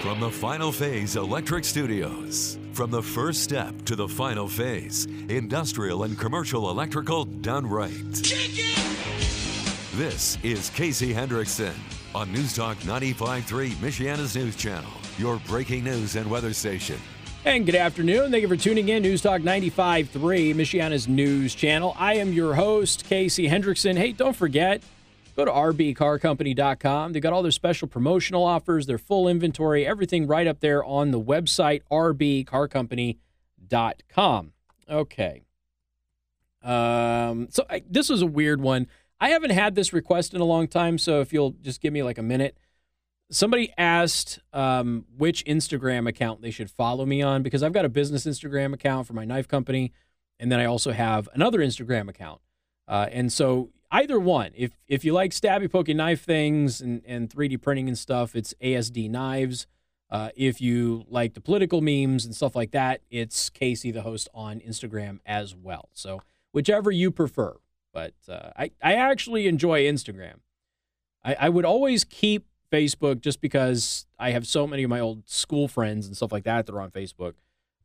From the Final Phase Electric Studios. From the first step to the final phase, industrial and commercial electrical done right. This is Casey Hendrickson on News Talk 95.3, Michiana's news channel, your breaking news and weather station. And good afternoon. Thank you for tuning in. News Talk 95.3, Michiana's news channel. I am your host, Casey Hendrickson. Hey, don't forget, go to rbcarcompany.com. They've got all their special promotional offers, their full inventory, everything right up there on the website, rbcarcompany.com. Okay. Um, so I, this was a weird one. I haven't had this request in a long time, so if you'll just give me like a minute. Somebody asked um, which Instagram account they should follow me on because I've got a business Instagram account for my knife company, and then I also have another Instagram account. Uh, and so either one, if if you like stabby poking knife things and, and 3D printing and stuff, it's ASD Knives. Uh, if you like the political memes and stuff like that, it's Casey, the host, on Instagram as well. So whichever you prefer. But uh, I, I actually enjoy Instagram. I, I would always keep Facebook just because I have so many of my old school friends and stuff like that that are on Facebook.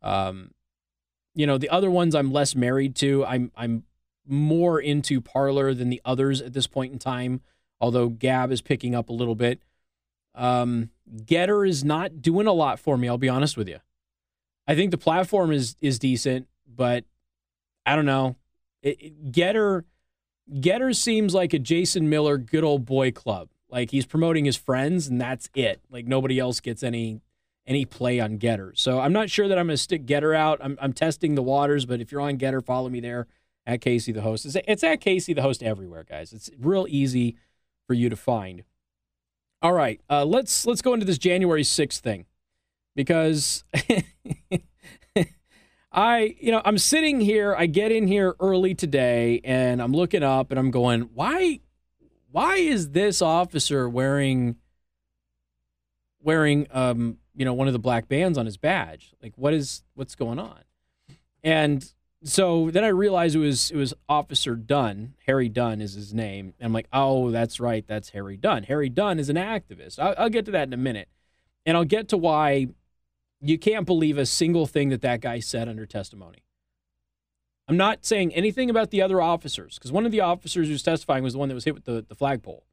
Um, you know, the other ones I'm less married to. I'm I'm more into Parler than the others at this point in time. Although Gab is picking up a little bit. Um, Gettr is not doing a lot for me. I'll be honest with you. I think the platform is is decent, but I don't know. It, it, Gettr Gettr seems like a Jason Miller good old boy club. Like he's promoting his friends and that's it. Like nobody else gets any any play on Gettr. So I'm not sure that I'm going to stick Gettr out. I'm, I'm testing the waters, but if you're on Gettr, follow me there at Casey the host. It's, at Casey the host everywhere, guys. It's real easy for you to find. All right, uh, let's let's go into this January 6th thing because I, you know, I'm sitting here, I get in here early today and I'm looking up and I'm going, why why is this officer wearing wearing um, you know, one of the black bands on his badge? Like what is what's going on? And so then I realized it was it was Officer Dunn. Harry Dunn is his name. And I'm like, oh, that's right, that's Harry Dunn. Harry Dunn is an activist. I'll, I'll get to that in a minute, and I'll get to why you can't believe a single thing that that guy said under testimony. I'm not saying anything about the other officers because one of the officers who's testifying was the one that was hit with the, the flagpole.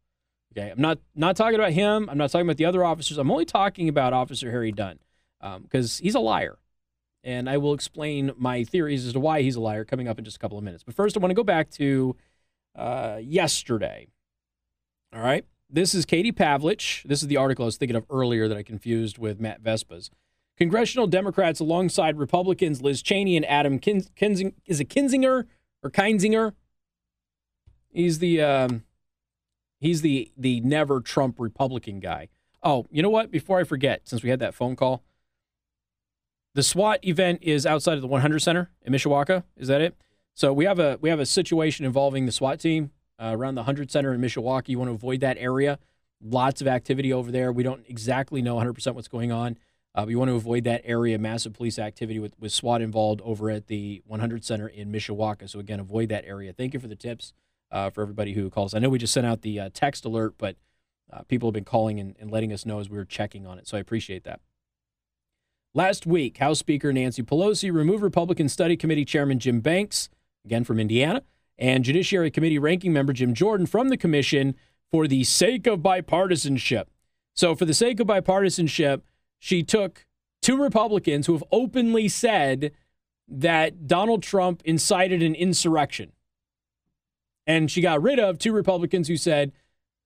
Okay, I'm not not talking about him. I'm not talking about the other officers. I'm only talking about Officer Harry Dunn because um, he's a liar, and I will explain my theories as to why he's a liar coming up in just a couple of minutes. But first, I want to go back to uh, yesterday. All right, this is Katie Pavlich. This is the article I was thinking of earlier that I confused with Matt Vespa's. Congressional Democrats alongside Republicans Liz Cheney and Adam Kinsing is it Kinzinger or Kinzinger? He's the um, he's the the never Trump Republican guy. Oh, you know what? Before I forget, since we had that phone call, the SWAT event is outside of the 100 Center in Mishawaka. Is that it? So we have a we have a situation involving the SWAT team uh, around the 100 Center in Mishawaka. You want to avoid that area. Lots of activity over there. We don't exactly know 100% what's going on. Uh, we want to avoid that area, massive police activity with, with SWAT involved over at the 100 Center in Mishawaka. So, again, avoid that area. Thank you for the tips uh, for everybody who calls. I know we just sent out the uh, text alert, but uh, people have been calling and, and letting us know as we were checking on it. So, I appreciate that. Last week, House Speaker Nancy Pelosi removed Republican Study Committee Chairman Jim Banks, again from Indiana, and Judiciary Committee Ranking Member Jim Jordan from the commission for the sake of bipartisanship. So, for the sake of bipartisanship, she took two Republicans who have openly said that Donald Trump incited an insurrection. And she got rid of two Republicans who said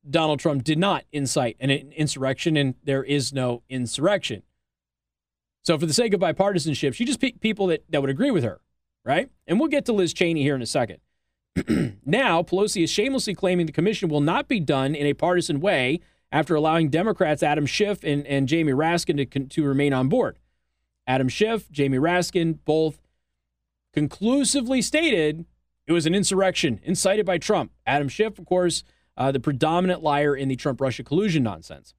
Donald Trump did not incite an insurrection and there is no insurrection. So, for the sake of bipartisanship, she just picked people that, that would agree with her, right? And we'll get to Liz Cheney here in a second. now, Pelosi is shamelessly claiming the commission will not be done in a partisan way after allowing Democrats Adam Schiff and, and Jamie Raskin to, to remain on board. Adam Schiff, Jamie Raskin, both conclusively stated it was an insurrection incited by Trump. Adam Schiff, of course, uh, the predominant liar in the Trump Russia collusion nonsense.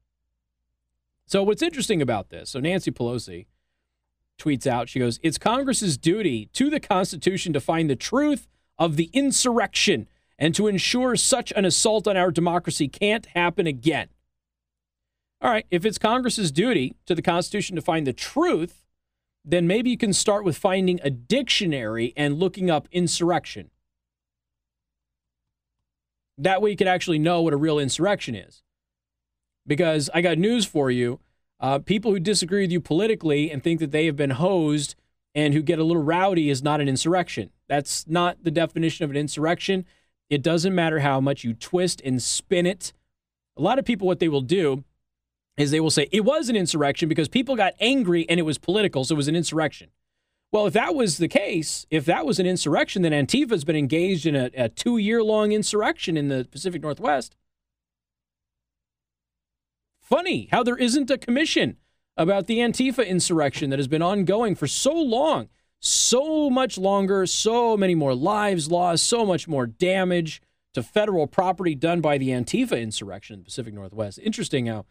So, what's interesting about this? So, Nancy Pelosi tweets out, she goes, It's Congress's duty to the Constitution to find the truth of the insurrection and to ensure such an assault on our democracy can't happen again. All right, if it's Congress's duty to the Constitution to find the truth, then maybe you can start with finding a dictionary and looking up insurrection. That way you can actually know what a real insurrection is. Because I got news for you. Uh, people who disagree with you politically and think that they have been hosed and who get a little rowdy is not an insurrection. That's not the definition of an insurrection. It doesn't matter how much you twist and spin it. A lot of people, what they will do is they will say it was an insurrection because people got angry and it was political, so it was an insurrection. Well, if that was the case, if that was an insurrection, then Antifa has been engaged in a, a two year long insurrection in the Pacific Northwest. Funny how there isn't a commission about the Antifa insurrection that has been ongoing for so long, so much longer, so many more lives lost, so much more damage to federal property done by the Antifa insurrection in the Pacific Northwest. Interesting how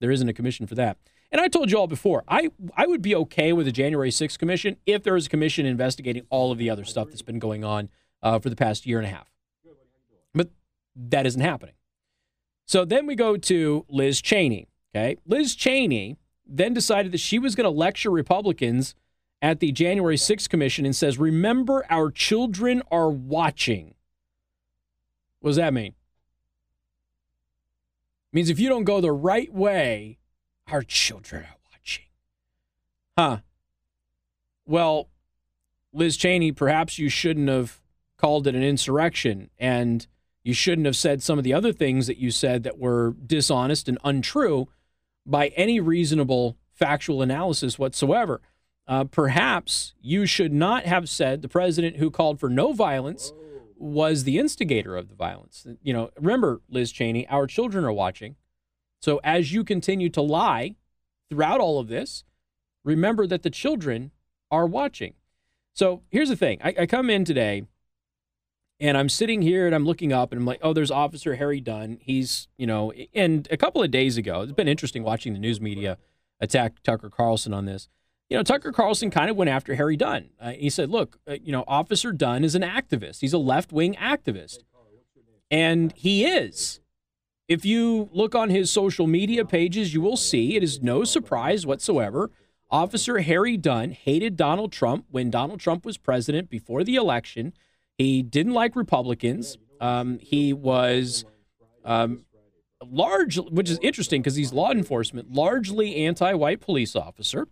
there isn't a commission for that. And I told you all before, I, I would be okay with a January 6th commission if there was a commission investigating all of the other stuff that's been going on uh, for the past year and a half. But that isn't happening. So then we go to Liz Cheney. Okay. Liz Cheney then decided that she was going to lecture Republicans at the January 6th commission and says, Remember, our children are watching. What does that mean? means if you don't go the right way, our children are watching. Huh. Well, Liz Cheney, perhaps you shouldn't have called it an insurrection and you shouldn't have said some of the other things that you said that were dishonest and untrue by any reasonable factual analysis whatsoever. Uh, perhaps you should not have said the president who called for no violence was the instigator of the violence. You know, remember, Liz Cheney, our children are watching. So as you continue to lie throughout all of this, remember that the children are watching. So here's the thing I, I come in today and I'm sitting here and I'm looking up and I'm like, oh, there's Officer Harry Dunn. He's, you know, and a couple of days ago, it's been interesting watching the news media attack Tucker Carlson on this you know, Tucker Carlson kind of went after Harry Dunn. Uh, he said, look, uh, you know, Officer Dunn is an activist. He's a left wing activist. And he is. If you look on his social media pages, you will see it is no surprise whatsoever. Officer Harry Dunn hated Donald Trump when Donald Trump was president before the election. He didn't like Republicans. Um, he was um, large, which is interesting because he's law enforcement, largely anti white police officer.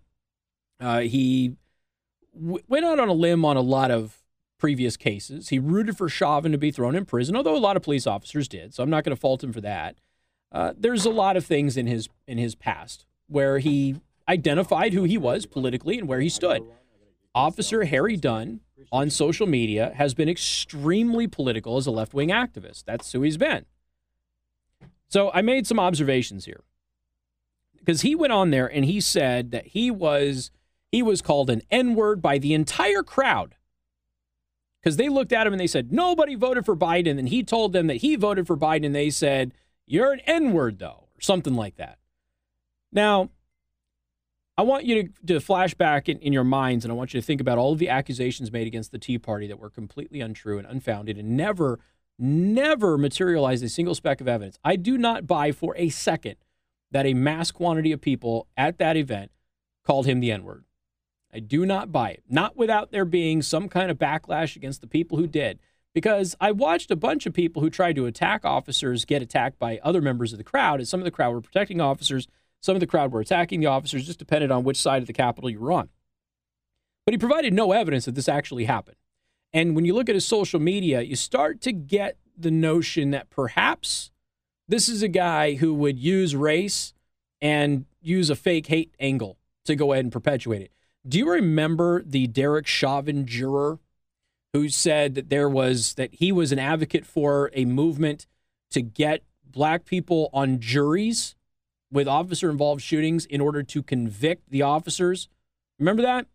Uh, he w- went out on a limb on a lot of previous cases. He rooted for Chauvin to be thrown in prison, although a lot of police officers did. So I'm not going to fault him for that. Uh, there's a lot of things in his in his past where he identified who he was politically and where he stood. Officer Harry Dunn on social media has been extremely political as a left wing activist. That's who he's been. So I made some observations here because he went on there and he said that he was he was called an N word by the entire crowd because they looked at him and they said, nobody voted for Biden. And he told them that he voted for Biden. And they said, you're an N word, though, or something like that. Now, I want you to, to flash back in, in your minds and I want you to think about all of the accusations made against the Tea Party that were completely untrue and unfounded and never, never materialized a single speck of evidence. I do not buy for a second that a mass quantity of people at that event called him the N word. I do not buy it. Not without there being some kind of backlash against the people who did. Because I watched a bunch of people who tried to attack officers get attacked by other members of the crowd, and some of the crowd were protecting officers, some of the crowd were attacking the officers, just depended on which side of the Capitol you were on. But he provided no evidence that this actually happened. And when you look at his social media, you start to get the notion that perhaps this is a guy who would use race and use a fake hate angle to go ahead and perpetuate it. Do you remember the Derek Chauvin juror who said that there was that he was an advocate for a movement to get black people on juries with officer involved shootings in order to convict the officers? Remember that?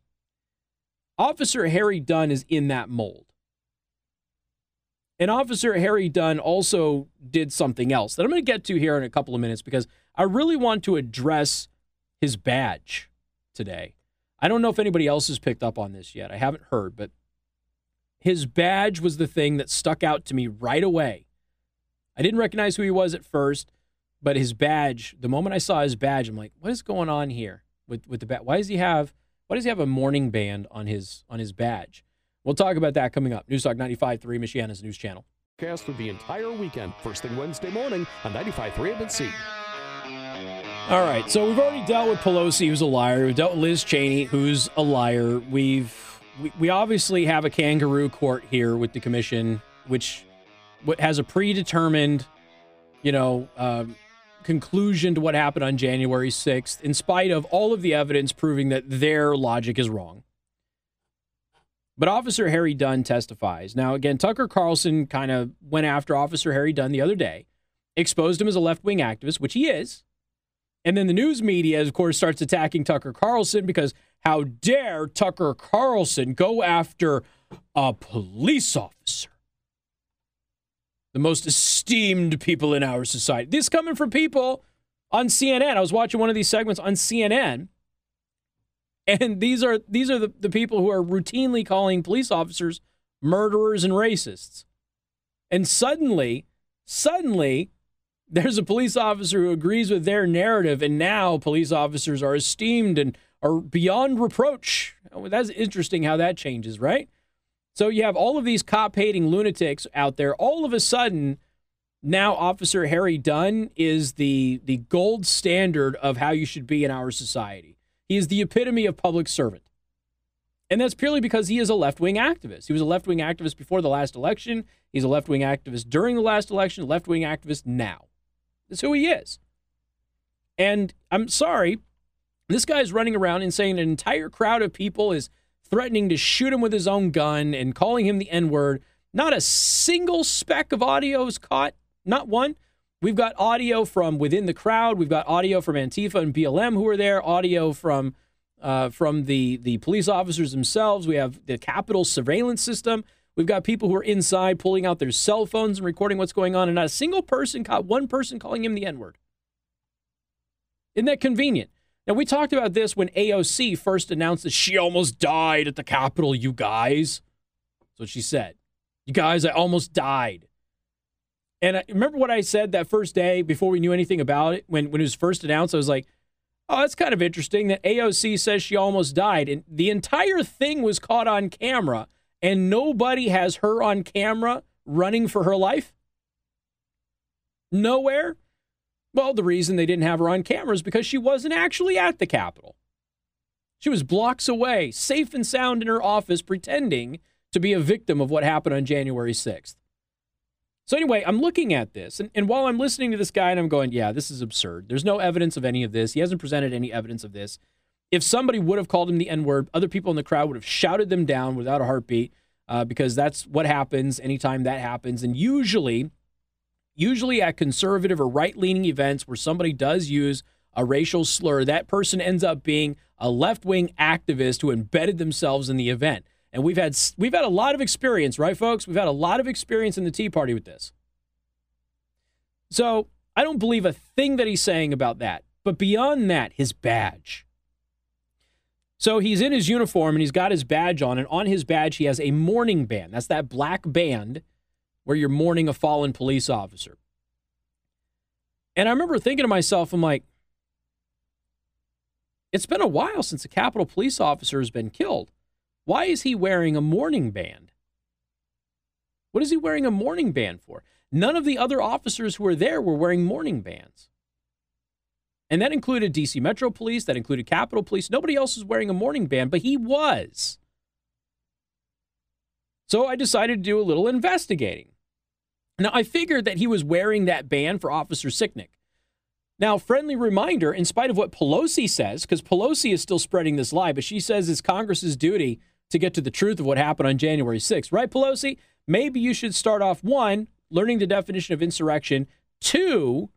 Officer Harry Dunn is in that mold. And Officer Harry Dunn also did something else that I'm going to get to here in a couple of minutes because I really want to address his badge today. I don't know if anybody else has picked up on this yet. I haven't heard, but his badge was the thing that stuck out to me right away. I didn't recognize who he was at first, but his badge, the moment I saw his badge, I'm like, what is going on here with with the badge? Why does he have why does he have a mourning band on his on his badge? We'll talk about that coming up. News Talk 95.3, Michiana's news channel. Cast for the entire weekend, first thing Wednesday morning on 95.3 MNC. All right, so we've already dealt with Pelosi, who's a liar. We've dealt with Liz Cheney, who's a liar. We've we, we obviously have a kangaroo court here with the commission, which has a predetermined, you know, um, conclusion to what happened on January 6th, in spite of all of the evidence proving that their logic is wrong. But Officer Harry Dunn testifies. Now, again, Tucker Carlson kind of went after Officer Harry Dunn the other day, exposed him as a left wing activist, which he is. And then the news media, of course, starts attacking Tucker Carlson because how dare Tucker Carlson go after a police officer? The most esteemed people in our society. This coming from people on CNN. I was watching one of these segments on CNN. And these are these are the, the people who are routinely calling police officers murderers and racists. And suddenly, suddenly, there's a police officer who agrees with their narrative, and now police officers are esteemed and are beyond reproach. That's interesting how that changes, right? So you have all of these cop hating lunatics out there. All of a sudden, now Officer Harry Dunn is the the gold standard of how you should be in our society. He is the epitome of public servant. And that's purely because he is a left wing activist. He was a left wing activist before the last election. He's a left wing activist during the last election, left wing activist now. That's who he is. And I'm sorry, this guy is running around and saying an entire crowd of people is threatening to shoot him with his own gun and calling him the N word. Not a single speck of audio is caught, not one. We've got audio from within the crowd. We've got audio from Antifa and BLM who are there. Audio from uh, from the the police officers themselves. We have the Capitol surveillance system. We've got people who are inside pulling out their cell phones and recording what's going on, and not a single person caught one person calling him the N word. Isn't that convenient? Now, we talked about this when AOC first announced that she almost died at the Capitol, you guys. That's what she said. You guys, I almost died. And I remember what I said that first day before we knew anything about it. When, when it was first announced, I was like, oh, that's kind of interesting that AOC says she almost died. And the entire thing was caught on camera and nobody has her on camera running for her life? Nowhere? Well, the reason they didn't have her on camera is because she wasn't actually at the Capitol. She was blocks away, safe and sound in her office, pretending to be a victim of what happened on January 6th. So, anyway, I'm looking at this, and, and while I'm listening to this guy and I'm going, yeah, this is absurd. There's no evidence of any of this. He hasn't presented any evidence of this. If somebody would have called him the N word, other people in the crowd would have shouted them down without a heartbeat uh, because that's what happens anytime that happens. And usually, usually at conservative or right leaning events where somebody does use a racial slur, that person ends up being a left wing activist who embedded themselves in the event. And we've had we've had a lot of experience, right, folks? We've had a lot of experience in the Tea Party with this. So I don't believe a thing that he's saying about that. But beyond that, his badge. So he's in his uniform and he's got his badge on, and on his badge he has a mourning band. That's that black band where you're mourning a fallen police officer. And I remember thinking to myself, I'm like, it's been a while since a Capitol police officer has been killed. Why is he wearing a mourning band? What is he wearing a mourning band for? None of the other officers who were there were wearing mourning bands. And that included DC Metro Police, that included Capitol Police. Nobody else was wearing a mourning band, but he was. So I decided to do a little investigating. Now, I figured that he was wearing that band for Officer Sicknick. Now, friendly reminder in spite of what Pelosi says, because Pelosi is still spreading this lie, but she says it's Congress's duty to get to the truth of what happened on January 6th, right, Pelosi? Maybe you should start off one, learning the definition of insurrection, two,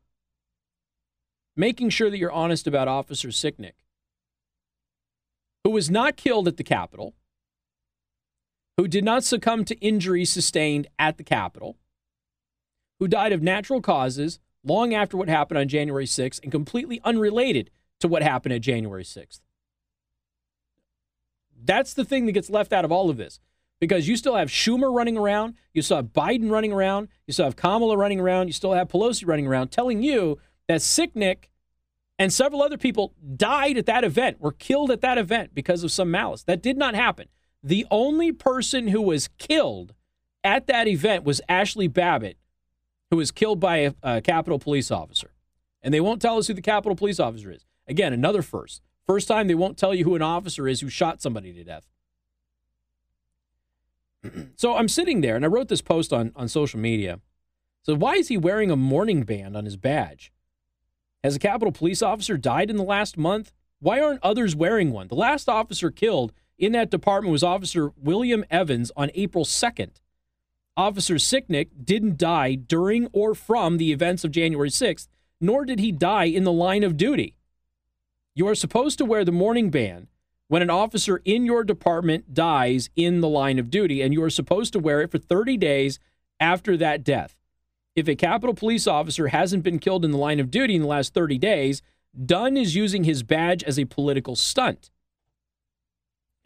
making sure that you're honest about Officer Sicknick, who was not killed at the Capitol, who did not succumb to injuries sustained at the Capitol, who died of natural causes long after what happened on January 6th and completely unrelated to what happened at January 6th. That's the thing that gets left out of all of this because you still have Schumer running around, you still have Biden running around, you still have Kamala running around, you still have Pelosi running around telling you that Sicknick and several other people died at that event, were killed at that event because of some malice. That did not happen. The only person who was killed at that event was Ashli Babbitt, who was killed by a, a Capitol police officer. And they won't tell us who the Capitol police officer is. Again, another first. First time they won't tell you who an officer is who shot somebody to death. so I'm sitting there and I wrote this post on, on social media. So why is he wearing a mourning band on his badge? Has a Capitol police officer died in the last month? Why aren't others wearing one? The last officer killed in that department was Officer William Evans on April 2nd. Officer Sicknick didn't die during or from the events of January 6th, nor did he die in the line of duty. You are supposed to wear the mourning band when an officer in your department dies in the line of duty, and you are supposed to wear it for 30 days after that death. If a Capitol police officer hasn't been killed in the line of duty in the last 30 days, Dunn is using his badge as a political stunt.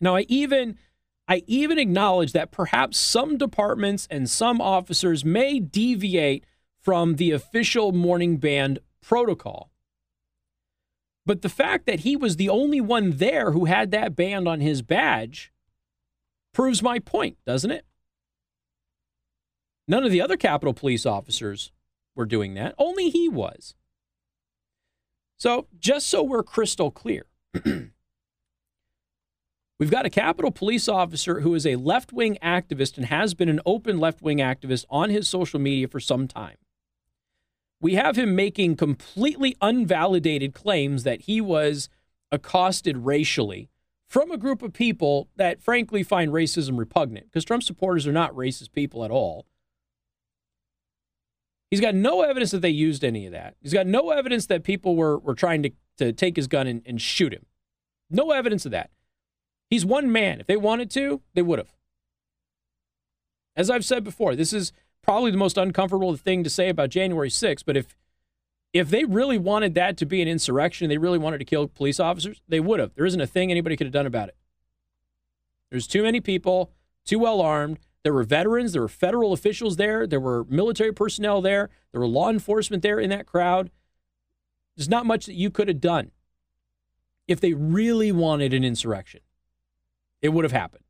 Now, I even I even acknowledge that perhaps some departments and some officers may deviate from the official mourning band protocol. But the fact that he was the only one there who had that band on his badge proves my point, doesn't it? None of the other Capitol police officers were doing that. Only he was. So, just so we're crystal clear, we've got a Capitol police officer who is a left wing activist and has been an open left wing activist on his social media for some time we have him making completely unvalidated claims that he was accosted racially from a group of people that frankly find racism repugnant because Trump supporters are not racist people at all. He's got no evidence that they used any of that. He's got no evidence that people were, were trying to, to take his gun and, and shoot him. No evidence of that. He's one man. If they wanted to, they would have. As I've said before, this is probably the most uncomfortable thing to say about January 6th, but if if they really wanted that to be an insurrection, they really wanted to kill police officers, they would have. There isn't a thing anybody could have done about it. There's too many people, too well armed. There were veterans, there were federal officials there, there were military personnel there, there were law enforcement there in that crowd. There's not much that you could have done if they really wanted an insurrection. It would have happened.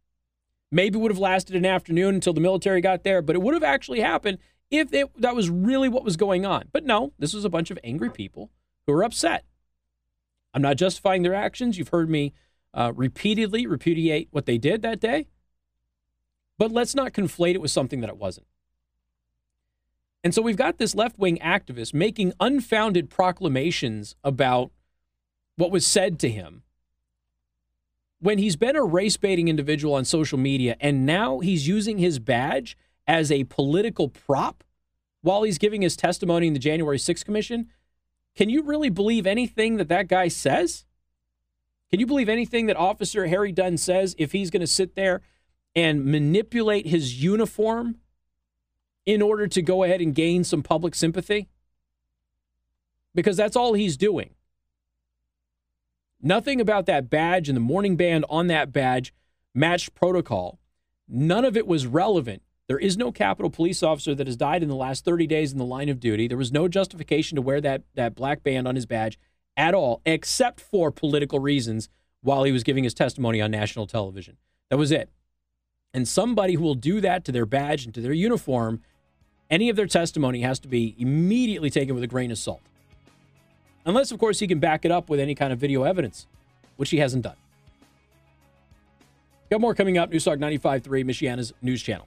Maybe would have lasted an afternoon until the military got there, but it would have actually happened if it, that was really what was going on. But no, this was a bunch of angry people who were upset. I'm not justifying their actions. You've heard me uh, repeatedly repudiate what they did that day. But let's not conflate it with something that it wasn't. And so we've got this left wing activist making unfounded proclamations about what was said to him when he's been a race baiting individual on social media and now he's using his badge as a political prop while he's giving his testimony in the January 6th Commission, can you really believe anything that that guy says? Can you believe anything that Officer Harry Dunn says if he's going to sit there and manipulate his uniform in order to go ahead and gain some public sympathy? Because that's all he's doing. Nothing about that badge and the mourning band on that badge matched protocol. None of it was relevant. There is no Capitol police officer that has died in the last 30 days in the line of duty. There was no justification to wear that, that black band on his badge at all, except for political reasons while he was giving his testimony on national television. That was it. And somebody who will do that to their badge and to their uniform, any of their testimony has to be immediately taken with a grain of salt. Unless, of course, he can back it up with any kind of video evidence, which he hasn't done. Got more coming up. Newstalk 95.3, Michiana's news channel.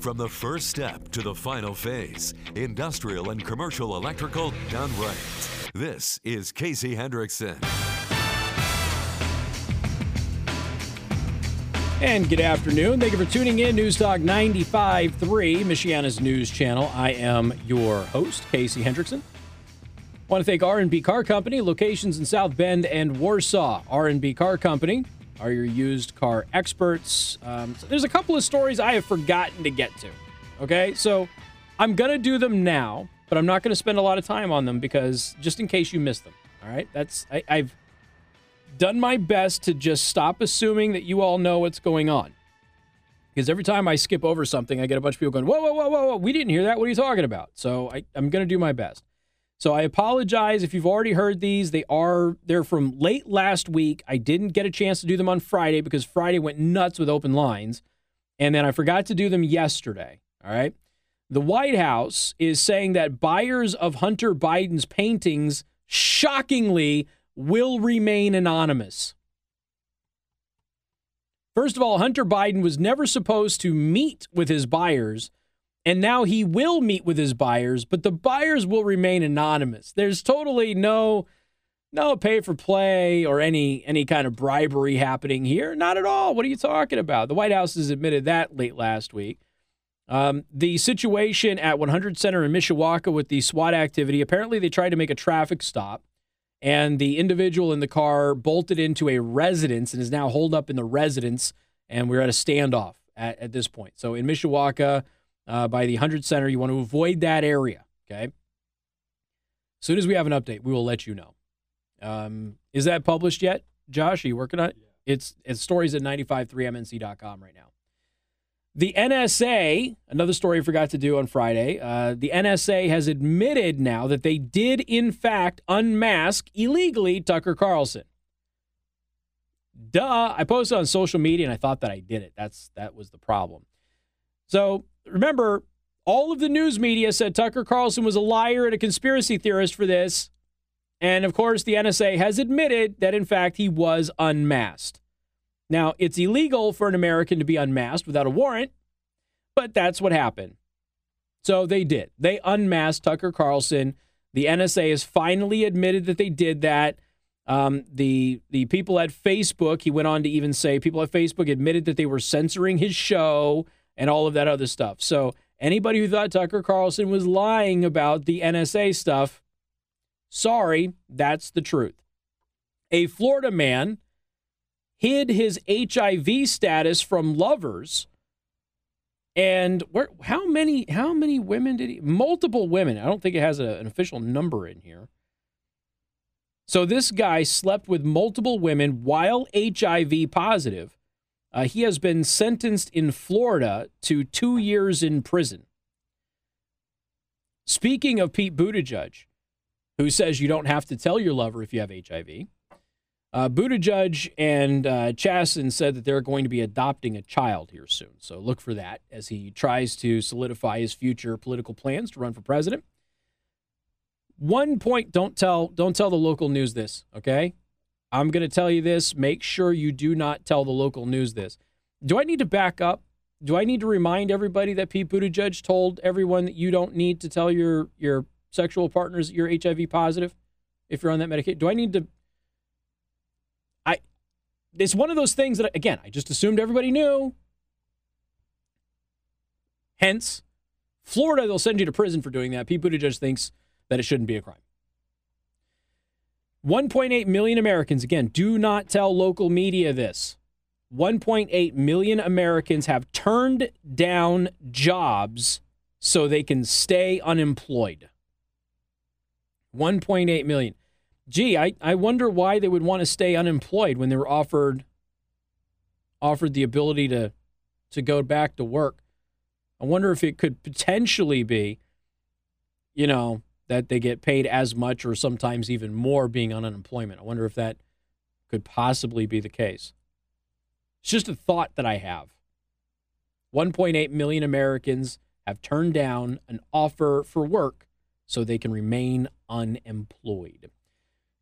From the first step to the final phase, industrial and commercial electrical done right. This is Casey Hendrickson. And good afternoon. Thank you for tuning in. News Talk 95.3, Michiana's news channel. I am your host, Casey Hendrickson. Want to thank R&B Car Company, locations in South Bend and Warsaw. R&B Car Company are your used car experts. Um, so there's a couple of stories I have forgotten to get to. Okay, so I'm gonna do them now, but I'm not gonna spend a lot of time on them because just in case you missed them. All right, that's I, I've done my best to just stop assuming that you all know what's going on. Because every time I skip over something, I get a bunch of people going, "Whoa, whoa, whoa, whoa, whoa! We didn't hear that. What are you talking about?" So I, I'm gonna do my best. So I apologize if you've already heard these. They are they're from late last week. I didn't get a chance to do them on Friday because Friday went nuts with open lines. And then I forgot to do them yesterday. All right. The White House is saying that buyers of Hunter Biden's paintings shockingly will remain anonymous. First of all, Hunter Biden was never supposed to meet with his buyers, and now he will meet with his buyers, but the buyers will remain anonymous. There's totally no no pay for play or any any kind of bribery happening here. Not at all. What are you talking about? The White House has admitted that late last week. Um, the situation at 100 Center in Mishawaka with the SWAT activity, apparently they tried to make a traffic stop, and the individual in the car bolted into a residence and is now holed up in the residence, and we're at a standoff at, at this point. So in Mishawaka, uh, by the 100 Center, you want to avoid that area, okay? As soon as we have an update, we will let you know. Um, is that published yet, Josh? Are you working on it? It's, it's stories at 953mnc.com right now. The NSA, another story I forgot to do on Friday, uh, the NSA has admitted now that they did, in fact, unmask illegally Tucker Carlson. Duh. I posted on social media and I thought that I did it. That's that was the problem. So remember, all of the news media said Tucker Carlson was a liar and a conspiracy theorist for this. And of course, the NSA has admitted that in fact he was unmasked. Now, it's illegal for an American to be unmasked without a warrant, but that's what happened. So they did. They unmasked Tucker Carlson. The NSA has finally admitted that they did that. Um, the the people at Facebook, he went on to even say people at Facebook admitted that they were censoring his show and all of that other stuff. So anybody who thought Tucker Carlson was lying about the NSA stuff, sorry, that's the truth. A Florida man hid his HIV status from lovers. And where how many how many women did he multiple women. I don't think it has a, an official number in here. So this guy slept with multiple women while HIV positive. Uh, he has been sentenced in Florida to two years in prison. Speaking of Pete Buttigieg, who says you don't have to tell your lover if you have HIV, uh, Buttigieg and uh, said that they're going to be adopting a child here soon. So look for that as he tries to solidify his future political plans to run for president. One point: don't tell don't tell the local news this. Okay, I'm going to tell you this. Make sure you do not tell the local news this. Do I need to back up? Do I need to remind everybody that Pete Buttigieg told everyone that you don't need to tell your your sexual partners that you're HIV positive if you're on that medication? Do I need to I. it's one of those things that, again, I just assumed everybody knew. Hence, Florida, they'll send you to prison for doing that. Pete Buttigieg thinks that it shouldn't be a crime. 1.8 million Americans, again, do not tell local media this. 1.8 million Americans have turned down jobs so they can stay unemployed. 1.8 million gee, I, I wonder why they would want to stay unemployed when they were offered offered the ability to to go back to work. I wonder if it could potentially be, you know, that they get paid as much or sometimes even more being on unemployment. I wonder if that could possibly be the case. It's just a thought that I have. 1.8 million Americans have turned down an offer for work so they can remain unemployed.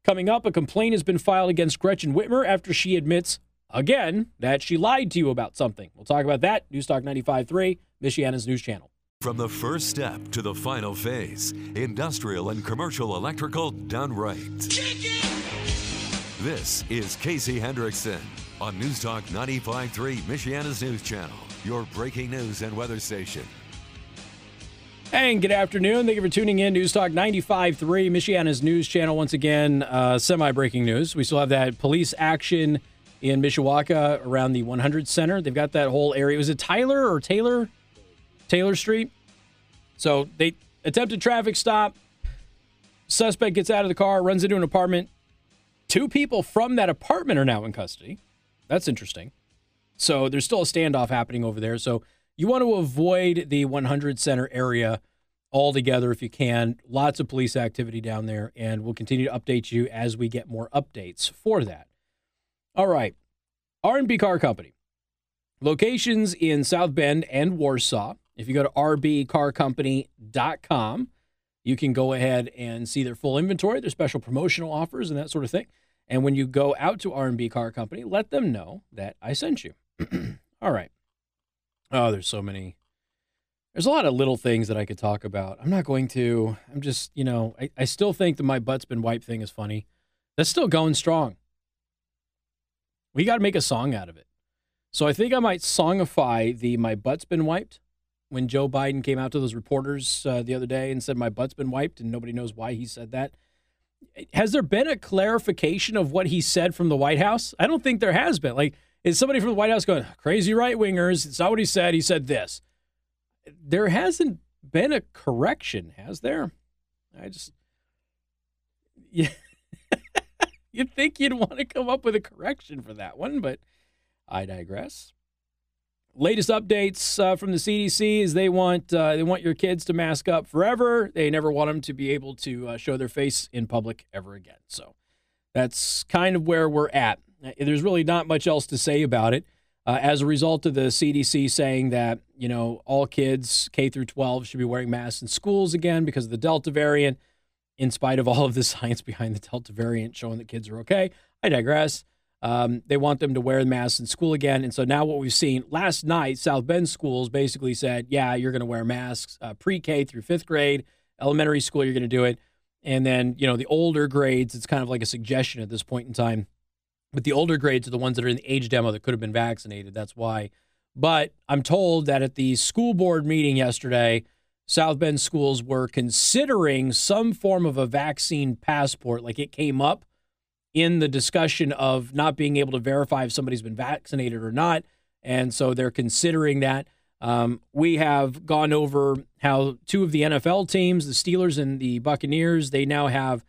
Coming up, a complaint has been filed against Gretchen Whitmer after she admits again that she lied to you about something. We'll talk about that. Newstalk 95.3, Michiana's news channel. From the first step to the final phase, industrial and commercial electrical done right. This is Casey Hendrickson on News Newstalk 95.3, Michiana's news channel, your breaking news and weather station. And good afternoon. Thank you for tuning in. News Talk 95.3, Michiana's news channel. Once again, uh, semi breaking news. We still have that police action in Mishawaka around the 100 Center. They've got that whole area. Was it Tyler or Taylor? Taylor Street. So they attempted traffic stop. Suspect gets out of the car, runs into an apartment. Two people from that apartment are now in custody. That's interesting. So there's still a standoff happening over there. So you want to avoid the 100 Center area all together if you can. Lots of police activity down there, and we'll continue to update you as we get more updates for that. All right, R&B Car Company. Locations in South Bend and Warsaw. If you go to rbcarcompany.com, you can go ahead and see their full inventory, their special promotional offers, and that sort of thing. And when you go out to R&B Car Company, let them know that I sent you. All right. Oh, there's so many. There's a lot of little things that I could talk about. I'm not going to. I'm just, you know, I, I still think that my butt's been wiped thing is funny. That's still going strong. We got to make a song out of it. So I think I might songify the My Butt's Been Wiped when Joe Biden came out to those reporters uh, the other day and said, My butt's been wiped, and nobody knows why he said that. Has there been a clarification of what he said from the White House? I don't think there has been. Like, is somebody from the White House going, crazy right wingers? It's not what he said. He said this. There hasn't been a correction, has there? I just, yeah. you'd think you'd want to come up with a correction for that one, but I digress. Latest updates uh, from the CDC is they want uh, they want your kids to mask up forever. They never want them to be able to uh, show their face in public ever again. So that's kind of where we're at. There's really not much else to say about it. Uh, as a result of the CDC saying that you know all kids K through 12 should be wearing masks in schools again because of the Delta variant, in spite of all of the science behind the Delta variant showing that kids are okay. I digress. Um, they want them to wear masks in school again. And so now what we've seen last night, South Bend schools basically said, yeah, you're going to wear masks uh, pre K through fifth grade, elementary school, you're going to do it. And then, you know, the older grades, it's kind of like a suggestion at this point in time. But the older grades are the ones that are in the age demo that could have been vaccinated. That's why. But I'm told that at the school board meeting yesterday, South Bend schools were considering some form of a vaccine passport. Like it came up in the discussion of not being able to verify if somebody's been vaccinated or not. And so they're considering that. Um, we have gone over how two of the NFL teams, the Steelers and the Buccaneers, they now have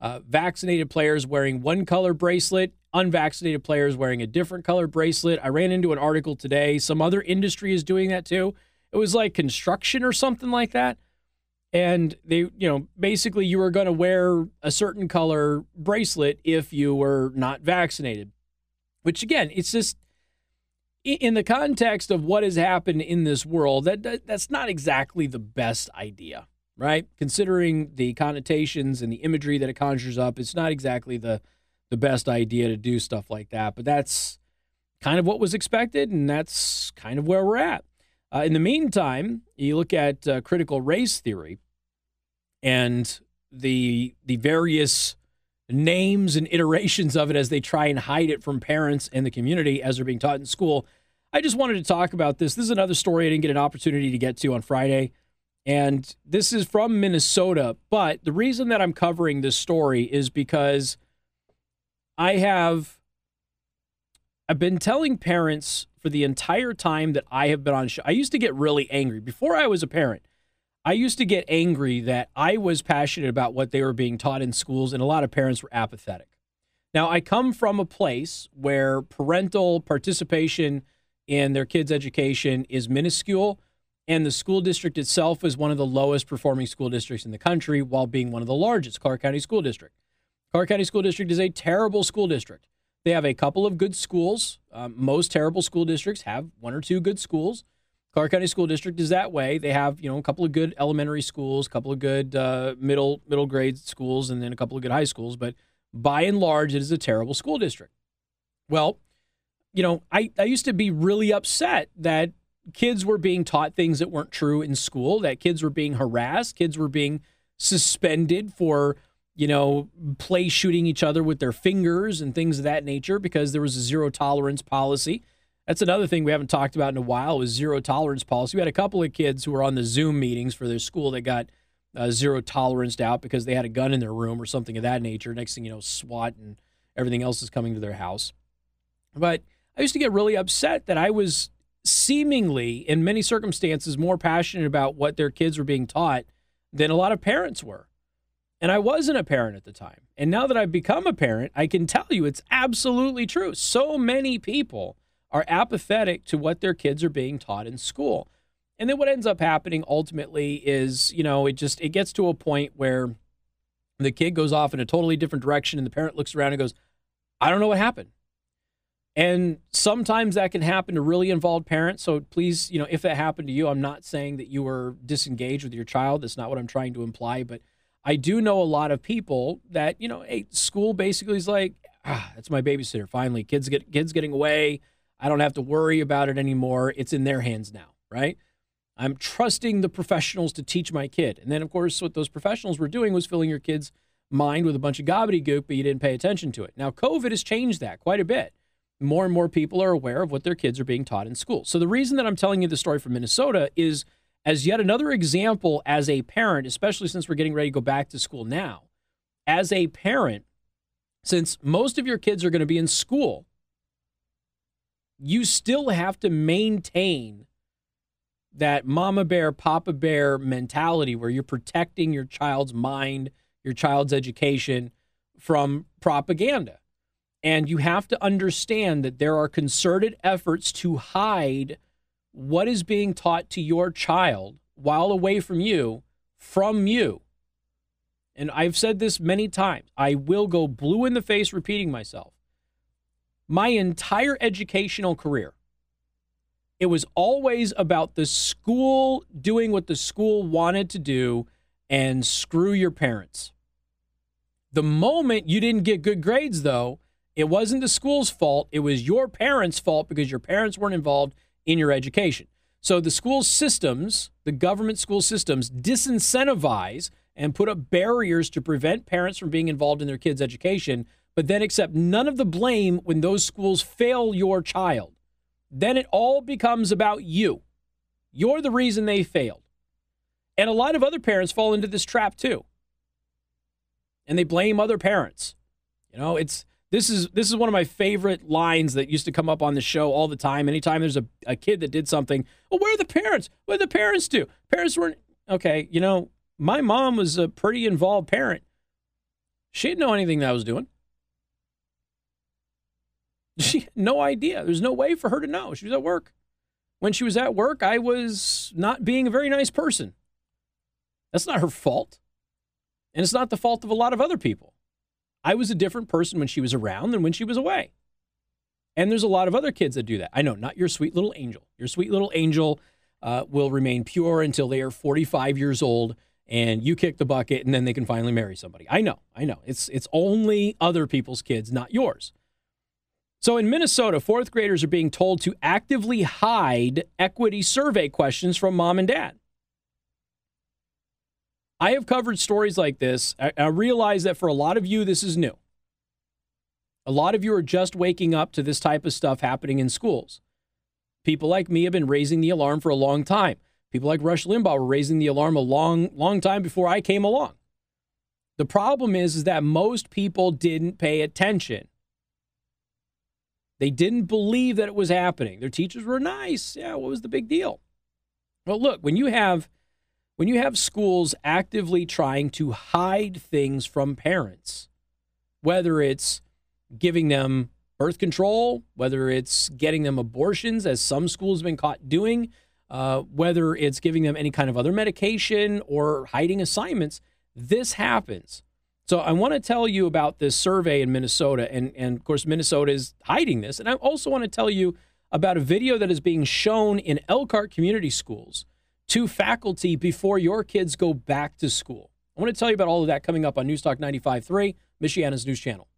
uh, vaccinated players wearing one color bracelet, unvaccinated players wearing a different color bracelet. I ran into an article today. Some other industry is doing that too. It was like construction or something like that and they you know basically you were going to wear a certain color bracelet if you were not vaccinated which again it's just in the context of what has happened in this world that, that that's not exactly the best idea right? Considering the connotations and the imagery that it conjures up it's not exactly the the best idea to do stuff like that. But that's kind of what was expected and that's kind of where we're at uh, in the meantime, you look at uh, critical race theory and the the various names and iterations of it as they try and hide it from parents and the community as they're being taught in school. I just wanted to talk about this. This is another story I didn't get an opportunity to get to on Friday. And this is from Minnesota. But the reason that I'm covering this story is because I have I've been telling parents for the entire time that I have been on show. I used to get really angry before I was a parent. I used to get angry that I was passionate about what they were being taught in schools, and a lot of parents were apathetic. Now, I come from a place where parental participation in their kids' education is minuscule, and the school district itself is one of the lowest performing school districts in the country while being one of the largest, Clark County School District. Clark County School District is a terrible school district. They have a couple of good schools. Um, most terrible school districts have one or two good schools. Clark County School District is that way. They have you know a couple of good elementary schools, a couple of good uh, middle middle grade schools, and then a couple of good high schools. But by and large, it is a terrible school district. Well, you know, I, I used to be really upset that kids were being taught things that weren't true in school, that kids were being harassed, kids were being suspended for you know, play shooting each other with their fingers and things of that nature because there was a zero tolerance policy. That's another thing we haven't talked about in a while was zero tolerance policy. We had a couple of kids who were on the Zoom meetings for their school that got uh, zero toleranced out because they had a gun in their room or something of that nature. Next thing you know, SWAT and everything else is coming to their house. But I used to get really upset that I was seemingly, in many circumstances, more passionate about what their kids were being taught than a lot of parents were. And I wasn't a parent at the time. And now that I've become a parent, I can tell you it's absolutely true. So many people are apathetic to what their kids are being taught in school. And then what ends up happening ultimately is, you know, it just it gets to a point where the kid goes off in a totally different direction and the parent looks around and goes, "I don't know what happened." And sometimes that can happen to really involved parents. So please, you know, if that happened to you, I'm not saying that you were disengaged with your child. That's not what I'm trying to imply. But I do know a lot of people that, you know, hey, school basically is like, ah, that's my babysitter. Finally, kids get kids getting away. I don't have to worry about it anymore. It's in their hands now, right? I'm trusting the professionals to teach my kid. And then, of course, what those professionals were doing was filling your kid's mind with a bunch of gobbledygook, but you didn't pay attention to it. Now, COVID has changed that quite a bit more and more people are aware of what their kids are being taught in school. So the reason that I'm telling you the story from Minnesota is as yet another example as a parent, especially since we're getting ready to go back to school now. As a parent, since most of your kids are going to be in school, you still have to maintain that mama bear, papa bear mentality where you're protecting your child's mind, your child's education from propaganda. And you have to understand that there are concerted efforts to hide what is being taught to your child while away from you from you. And I've said this many times. I will go blue in the face repeating myself. My entire educational career, it was always about the school doing what the school wanted to do and screw your parents. The moment you didn't get good grades, though, it wasn't the school's fault. It was your parents' fault because your parents weren't involved in your education. So the school systems, the government school systems, disincentivize and put up barriers to prevent parents from being involved in their kids' education, but then accept none of the blame when those schools fail your child. Then it all becomes about you. You're the reason they failed. And a lot of other parents fall into this trap too. And they blame other parents. You know, it's this is this is one of my favorite lines that used to come up on the show all the time. Anytime there's a, a kid that did something, well, where are the parents? What did the parents do? Parents weren't okay. You know, my mom was a pretty involved parent. She didn't know anything that I was doing. She had no idea. There's no way for her to know. She was at work. When she was at work, I was not being a very nice person. That's not her fault. And it's not the fault of a lot of other people. I was a different person when she was around than when she was away. And there's a lot of other kids that do that. I know, not your sweet little angel. Your sweet little angel uh, will remain pure until they are 45 years old and you kick the bucket and then they can finally marry somebody. I know, I know. It's it's only other people's kids, not yours. So in Minnesota, fourth graders are being told to actively hide equity survey questions from mom and dad. I have covered stories like this. I, I, realize that for a lot of you, this is new. A lot of you are just waking up to this type of stuff happening in schools. People like me have been raising the alarm for a long time. People like Rush Limbaugh were raising the alarm a long, long time before I came along. The problem is, is that most people didn't pay attention. They didn't believe that it was happening. Their teachers were nice. Yeah, what was the big deal? Well, look, when you have when you have schools actively trying to hide things from parents, whether it's giving them birth control, whether it's getting them abortions, as some schools have been caught doing, uh, whether it's giving them any kind of other medication or hiding assignments, this happens. So I want to tell you about this survey in Minnesota, and and of course Minnesota is hiding this, and I also want to tell you about a video that is being shown in Elkhart Community Schools to faculty before your kids go back to school. I want to tell you about all of that coming up on Newstalk 95.3, Michiana's news channel.